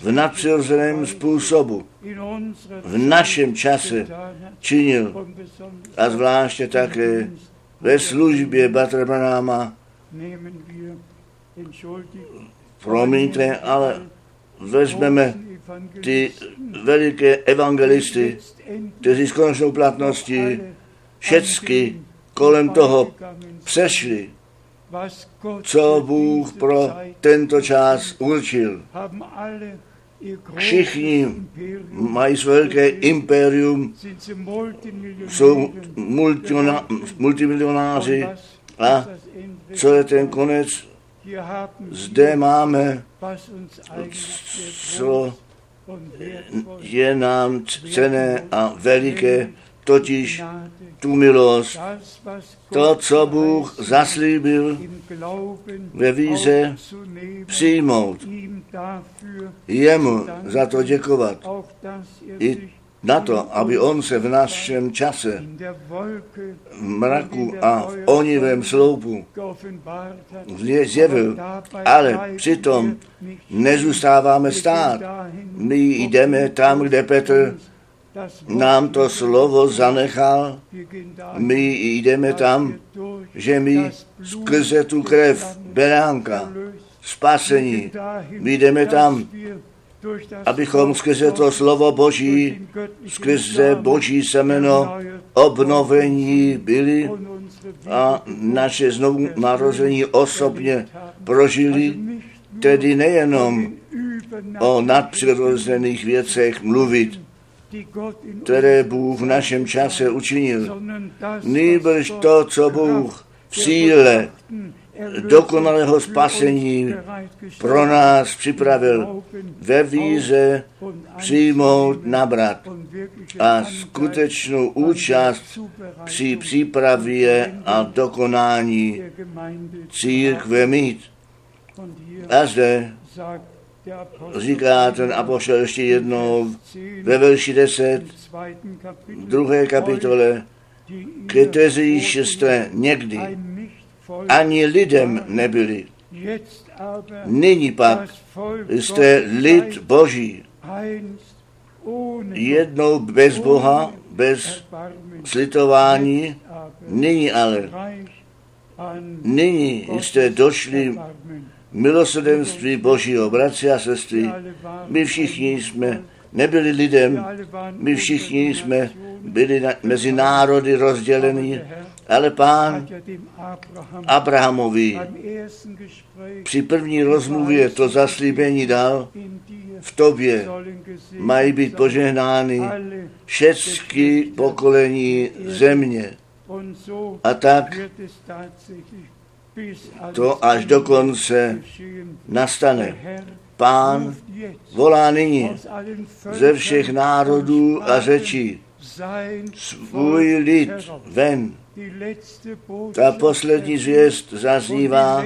v nadpřirozeném způsobu v našem čase činil a zvláště také ve službě Batrabanáma. Promiňte, ale vezmeme ty veliké evangelisty, kteří s konečnou platností všecky kolem toho přešli, co Bůh pro tento čas určil. Všichni mají své velké impérium, jsou multimilionáři a co je ten konec? Zde máme, co je nám cené a veliké, totiž tu milost, to, co Bůh zaslíbil ve víze přijmout, jemu za to děkovat. I na to, aby on se v našem čase v mraku a v onivém sloupu zjevil, ale přitom nezůstáváme stát. My jdeme tam, kde Petr nám to slovo zanechal, my jdeme tam, že my skrze tu krev beránka, spasení, my jdeme tam, abychom skrze to slovo Boží, skrze Boží semeno obnovení byli a naše znovu narození osobně prožili, tedy nejenom o nadpřirozených věcech mluvit, které Bůh v našem čase učinil. Nýbrž to, co Bůh v síle dokonalého spasení pro nás připravil ve víze přijmout, nabrat a skutečnou účast při přípravě a dokonání církve mít. A zde říká ten apoštol ještě jednou ve verši 10, druhé kapitole, kteří jste někdy ani lidem nebyli. Nyní pak jste lid Boží. Jednou bez Boha, bez slitování, nyní ale. Nyní jste došli milosrdenství Božího, bratři a sestry. My všichni jsme nebyli lidem, my všichni jsme byli na, mezi národy rozdělení, ale pán Abrahamovi při první rozmluvě to zaslíbení dal, v tobě mají být požehnány všechny pokolení země. A tak to až do konce nastane. Pán volá nyní ze všech národů a řečí svůj lid ven. Ta poslední zvěst zaznívá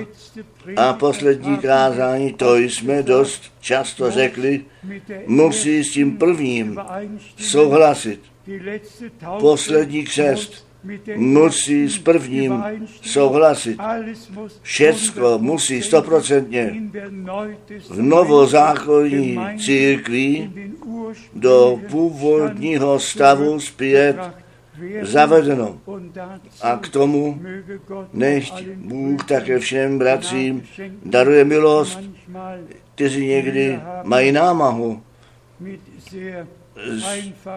a poslední kázání, to jsme dost často řekli, musí s tím prvním souhlasit. Poslední křest musí s prvním souhlasit. Všecko musí stoprocentně v novozákonní církvi do původního stavu zpět zavedeno. A k tomu nechť Bůh také všem bratřím daruje milost, kteří někdy mají námahu s,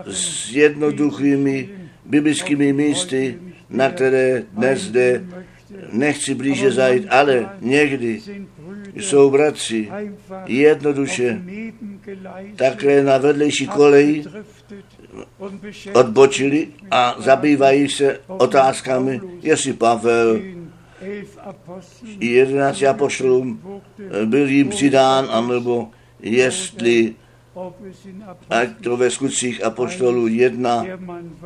s jednoduchými biblickými místy, na které dnes zde nechci blíže zajít, ale někdy jsou bratři jednoduše také na vedlejší koleji odbočili a zabývají se otázkami, jestli Pavel i jedenácti apoštolům byl jim přidán, anebo jestli ať to ve skutcích apoštolů jedna,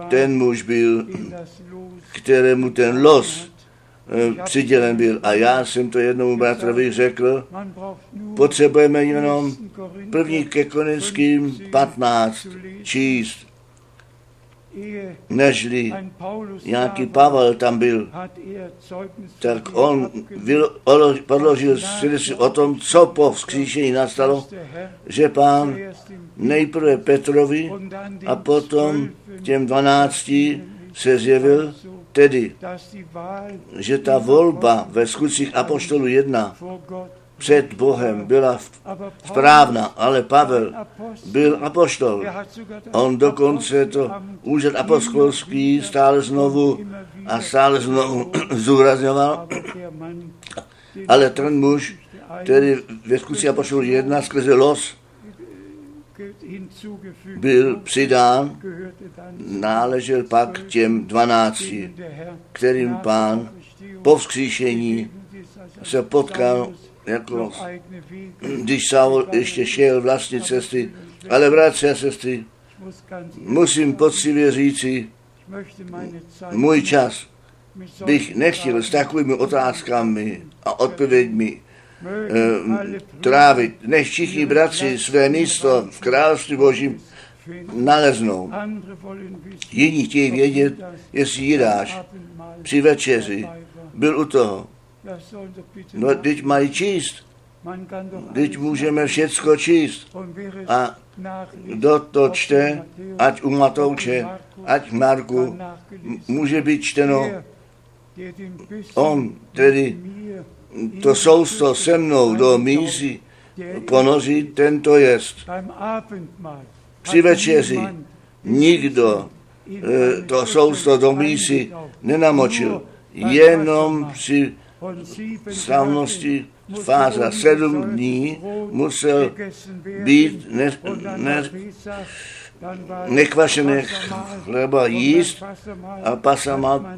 ten muž byl, kterému ten los eh, přidělen byl. A já jsem to jednomu bratrovi řekl, potřebujeme jenom první ke Korinským 15 číst nežli nějaký Pavel tam byl, tak on podložil svědectví o tom, co po vzkříšení nastalo, že pán nejprve Petrovi a potom těm dvanácti se zjevil, tedy, že ta volba ve skutcích Apoštolu 1 před Bohem byla správná, ale Pavel byl apoštol. On dokonce to úřad apostolský stále znovu a stále znovu zúrazňoval. Ale ten muž, který ve skutci apoštolů jedna skrze los byl přidán, náležel pak těm dvanácti, kterým pán po vzkříšení se potkal jako když Saul ještě šel vlastní cesty. Ale bratři a sestry, musím poctivě říci, můj čas bych nechtěl s takovými otázkami a odpověďmi eh, trávit, než všichni bratři své místo v království Božím naleznou. Jiní chtějí vědět, jestli Jidáš při večeři byl u toho. No, teď mají číst. Teď můžeme všecko číst. A Kdo to čte, ať u Matouče, ať Marku, může být čteno, on tedy to sousto se mnou do mízy ponoří, tento jest. Při večeři nikdo eh, to sousto do mízy nenamočil, jenom při slavnosti fáza sedm dní musel být ne, ne, nekvašené chleba jíst a pasama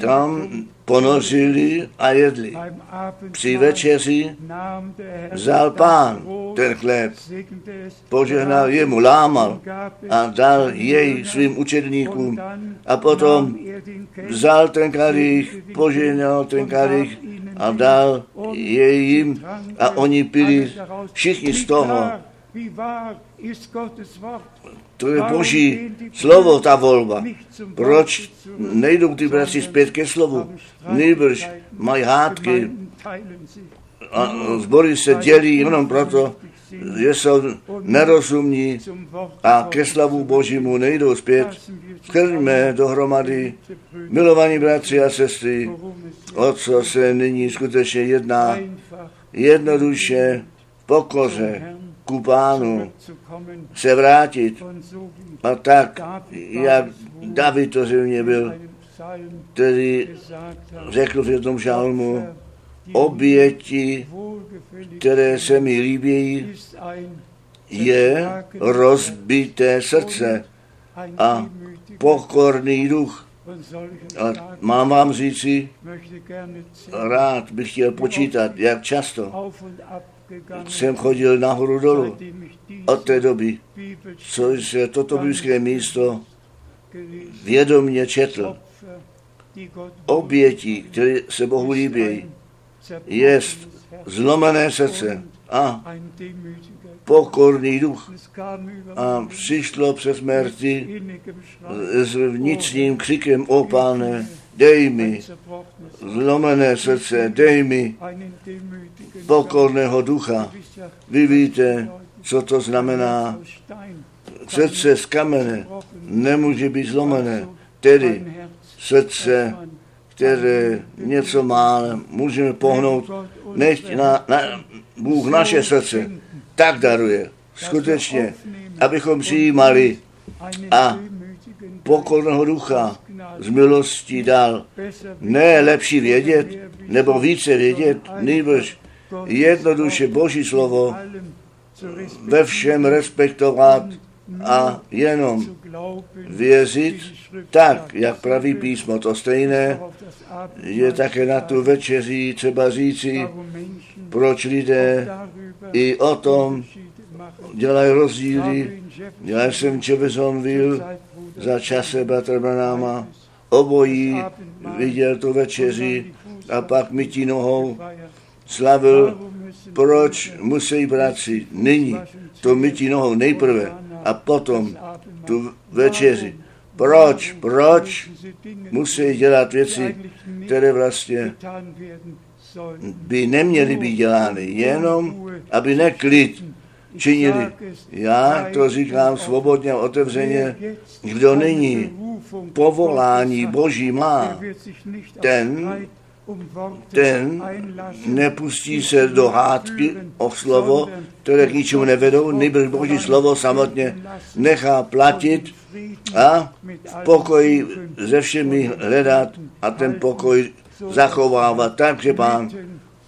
tam ponořili a jedli. Při večeři vzal pán ten chléb, požehnal jemu, lámal a dal jej svým učedníkům. A potom vzal ten kalich, požehnal ten kalich a dal jej jim. a oni pili všichni z toho. To je boží slovo, ta volba. Proč nejdou ty bratři zpět ke slovu? Nejbrž mají hádky a zbory se dělí jenom proto, že jsou nerozumní a ke slavu Božímu nejdou zpět. Skrňme dohromady, milovaní bratři a sestry, o co se nyní skutečně jedná, jednoduše pokoře ku pánu se vrátit. A tak, jak David to zřejmě byl, který řekl v jednom žálmu, oběti, které se mi líbí, je rozbité srdce a pokorný duch. A mám vám říci, rád bych chtěl počítat, jak často jsem chodil nahoru dolů od té doby, co se toto blízké místo vědomně četl. Oběti, které se Bohu líbí, je zlomené srdce a pokorný duch. A přišlo přes smrti s vnitřním křikem, o páne, dej mi zlomené srdce, dej mi pokorného ducha. Vy víte, co to znamená. Srdce z kamene nemůže být zlomené, tedy srdce, které něco má, můžeme pohnout, nechť na, na, Bůh naše srdce tak daruje, skutečně, abychom přijímali a pokorného ducha z milostí dal. Ne lepší vědět, nebo více vědět, nejbrž jednoduše Boží slovo ve všem respektovat a jenom věřit tak, jak praví písmo. To stejné je také na tu večeří třeba říci, proč lidé i o tom dělají rozdíly. Já jsem Čebezonville za čase Batrbanáma obojí viděl tu večeři a pak mytí nohou slavil, proč musí bratři nyní to mytí nohou nejprve a potom tu večeři. Proč, proč musí dělat věci, které vlastně by neměly být dělány, jenom aby neklid činili. Já to říkám svobodně otevřeně, kdo není povolání Boží má, ten ten nepustí se do hádky o slovo, které k ničemu nevedou, nebož Boží slovo samotně nechá platit a v pokoji se všemi hledat a ten pokoj zachovávat. Takže pán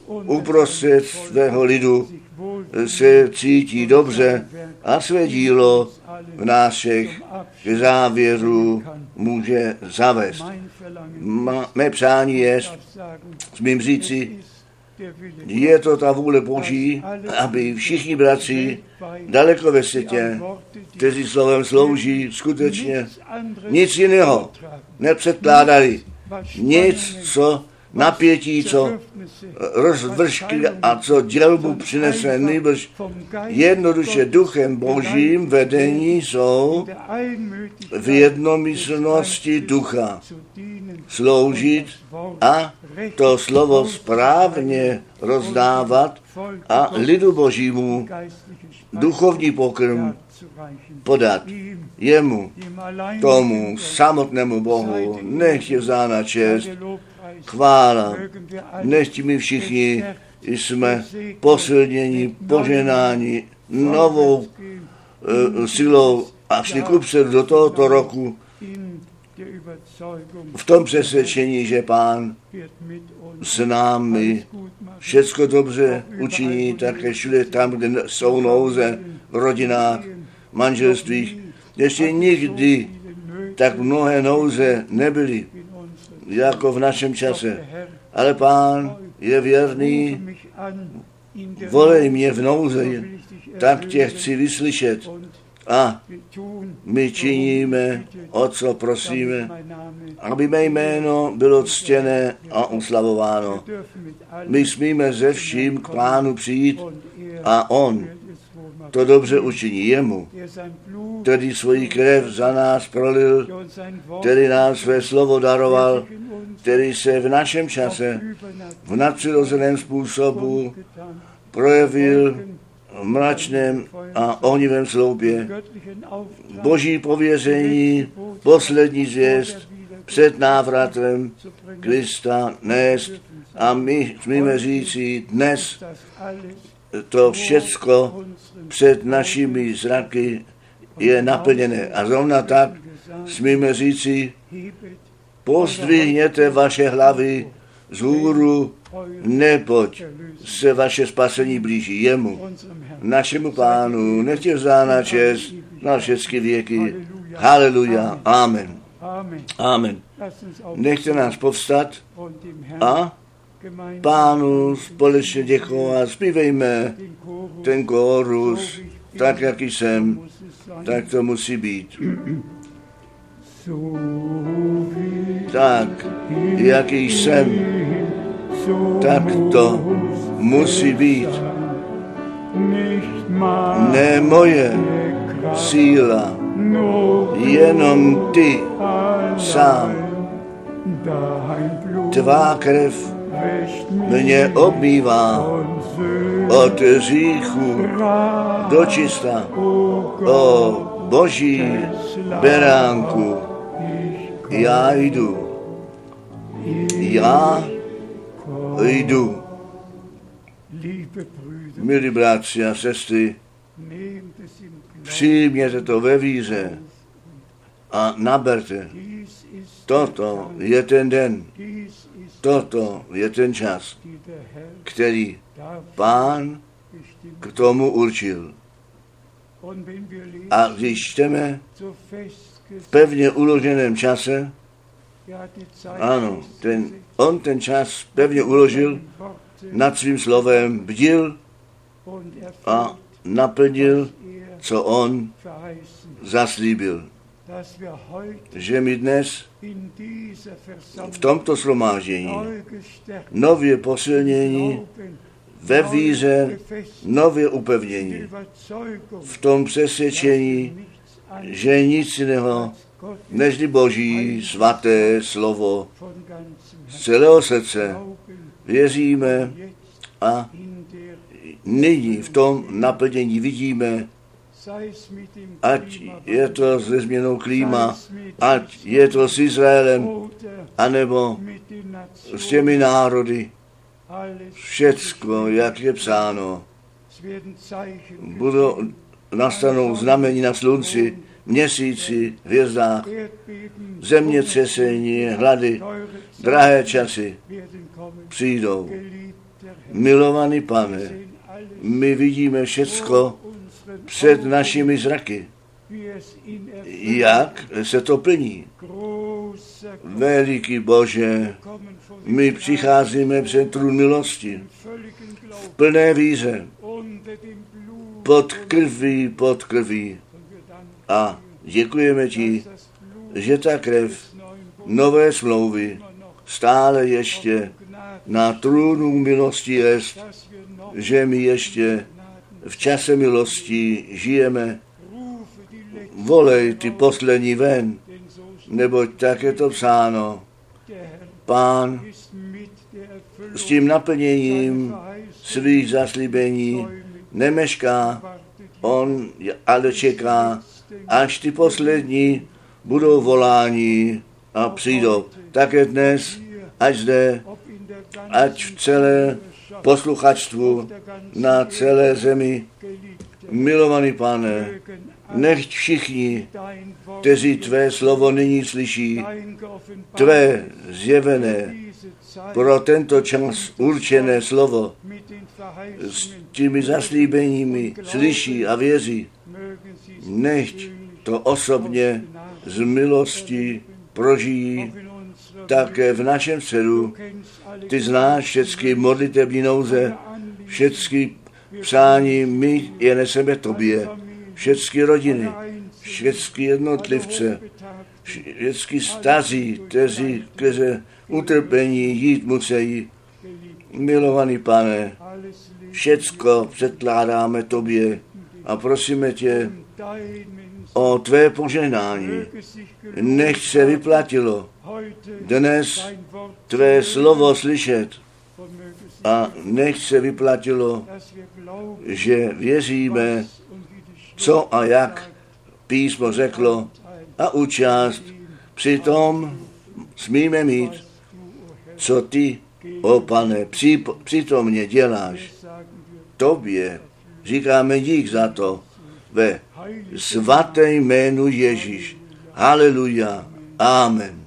uprostřed svého lidu se cítí dobře a své dílo v k závěru může zavést. Má, mé přání je, smím říci, je to ta vůle Boží, aby všichni bratři daleko ve světě, kteří slovem slouží, skutečně nic jiného nepředkládali. Nic, co napětí, co rozvršky a co dělbu přinese, nejbrž jednoduše duchem božím vedení jsou v jednomyslnosti ducha. sloužit a to slovo správně rozdávat a lidu božímu duchovní pokrm podat jemu, tomu samotnému Bohu, nech je vzána čest, chvála, nech my všichni jsme posilněni, poženáni novou uh, silou a šli kupředu do tohoto roku v tom přesvědčení, že Pán s námi všecko dobře učiní, také všude tam, kde jsou nouze v rodinách, manželstvích. Ještě nikdy tak mnohé nouze nebyly, jako v našem čase. Ale Pán je věrný, volej mě v nouze, tak tě chci vyslyšet. A my činíme, o co prosíme, aby mé jméno bylo ctěné a uslavováno. My smíme ze vším k pánu přijít a on to dobře učiní jemu, který svoji krev za nás prolil, který nám své slovo daroval, který se v našem čase v nadpřirozeném způsobu projevil v mračném a ohnivém sloupě. Boží pověření, poslední zvěst před návratem Krista nést. A my smíme říci dnes to všecko před našimi zraky je naplněné. A zrovna tak smíme říci, pozdvihněte vaše hlavy z hůru, neboť se vaše spasení blíží jemu, našemu pánu, nech je vzána čest na všechny věky. Haleluja. Amen. Amen. Nechte nás povstat a pánu společně děkovat. Zpívejme ten kórus, tak, jak jsem, tak to musí být. Tak, jaký jsem, tak to musí být. Ne moje síla, jenom ty sám. Tvá krev mě obmývá od říchu do čista. O boží beránku, já jdu. Já jdu. Milí bratři a sestry, přijměte to ve víře a naberte. Toto je ten den, toto je ten čas, který pán k tomu určil. A když čteme v pevně uloženém čase, ano, ten, on ten čas pevně uložil, nad svým slovem bdil a naplnil, co on zaslíbil. Že my dnes v tomto slomážení nově posilnění ve víře nově upevnění, v tom přesvědčení, že nic jiného nežli Boží svaté slovo z celého srdce věříme a nyní v tom naplnění vidíme, ať je to se změnou klíma, ať je to s Izraelem, anebo s těmi národy, všecko, jak je psáno, budou nastanou znamení na slunci, měsíci, hvězdách, zemětřesení, hlady, drahé časy přijdou. Milovaný pane, my vidíme všecko před našimi zraky. Jak se to plní? Veliký Bože, my přicházíme před trůn milosti v plné víře, pod krví, pod krví. A děkujeme ti, že ta krev nové smlouvy stále ještě na trůnu milosti jest, že my ještě v čase milosti žijeme. Volej ty poslední ven, neboť tak je to psáno. Pán s tím naplněním svých zaslíbení nemešká, On ale čeká, až ty poslední budou volání a přijdou. Také dnes, ať zde, ať v celé posluchačstvu na celé zemi. Milovaný pane, nechť všichni, kteří tvé slovo nyní slyší, tvé zjevené pro tento čas určené slovo s těmi zaslíbeními slyší a věří, nechť to osobně z milosti prožijí také v našem středu. Ty znáš všechny modlitební nouze, všechny přání, my je neseme tobě, všechny rodiny, všechny jednotlivce, všechny stazí, kteří, kteří utrpení jít musí. Milovaný pane, všecko předkládáme tobě a prosíme tě o tvé poženání. Nech se vyplatilo dnes tvé slovo slyšet a nech se vyplatilo, že věříme, co a jak písmo řeklo a účast přitom smíme mít, co ty, o pane, přitomně děláš. Tobě říkáme dík za to ve svaté jménu Ježíš. Haleluja. Amen.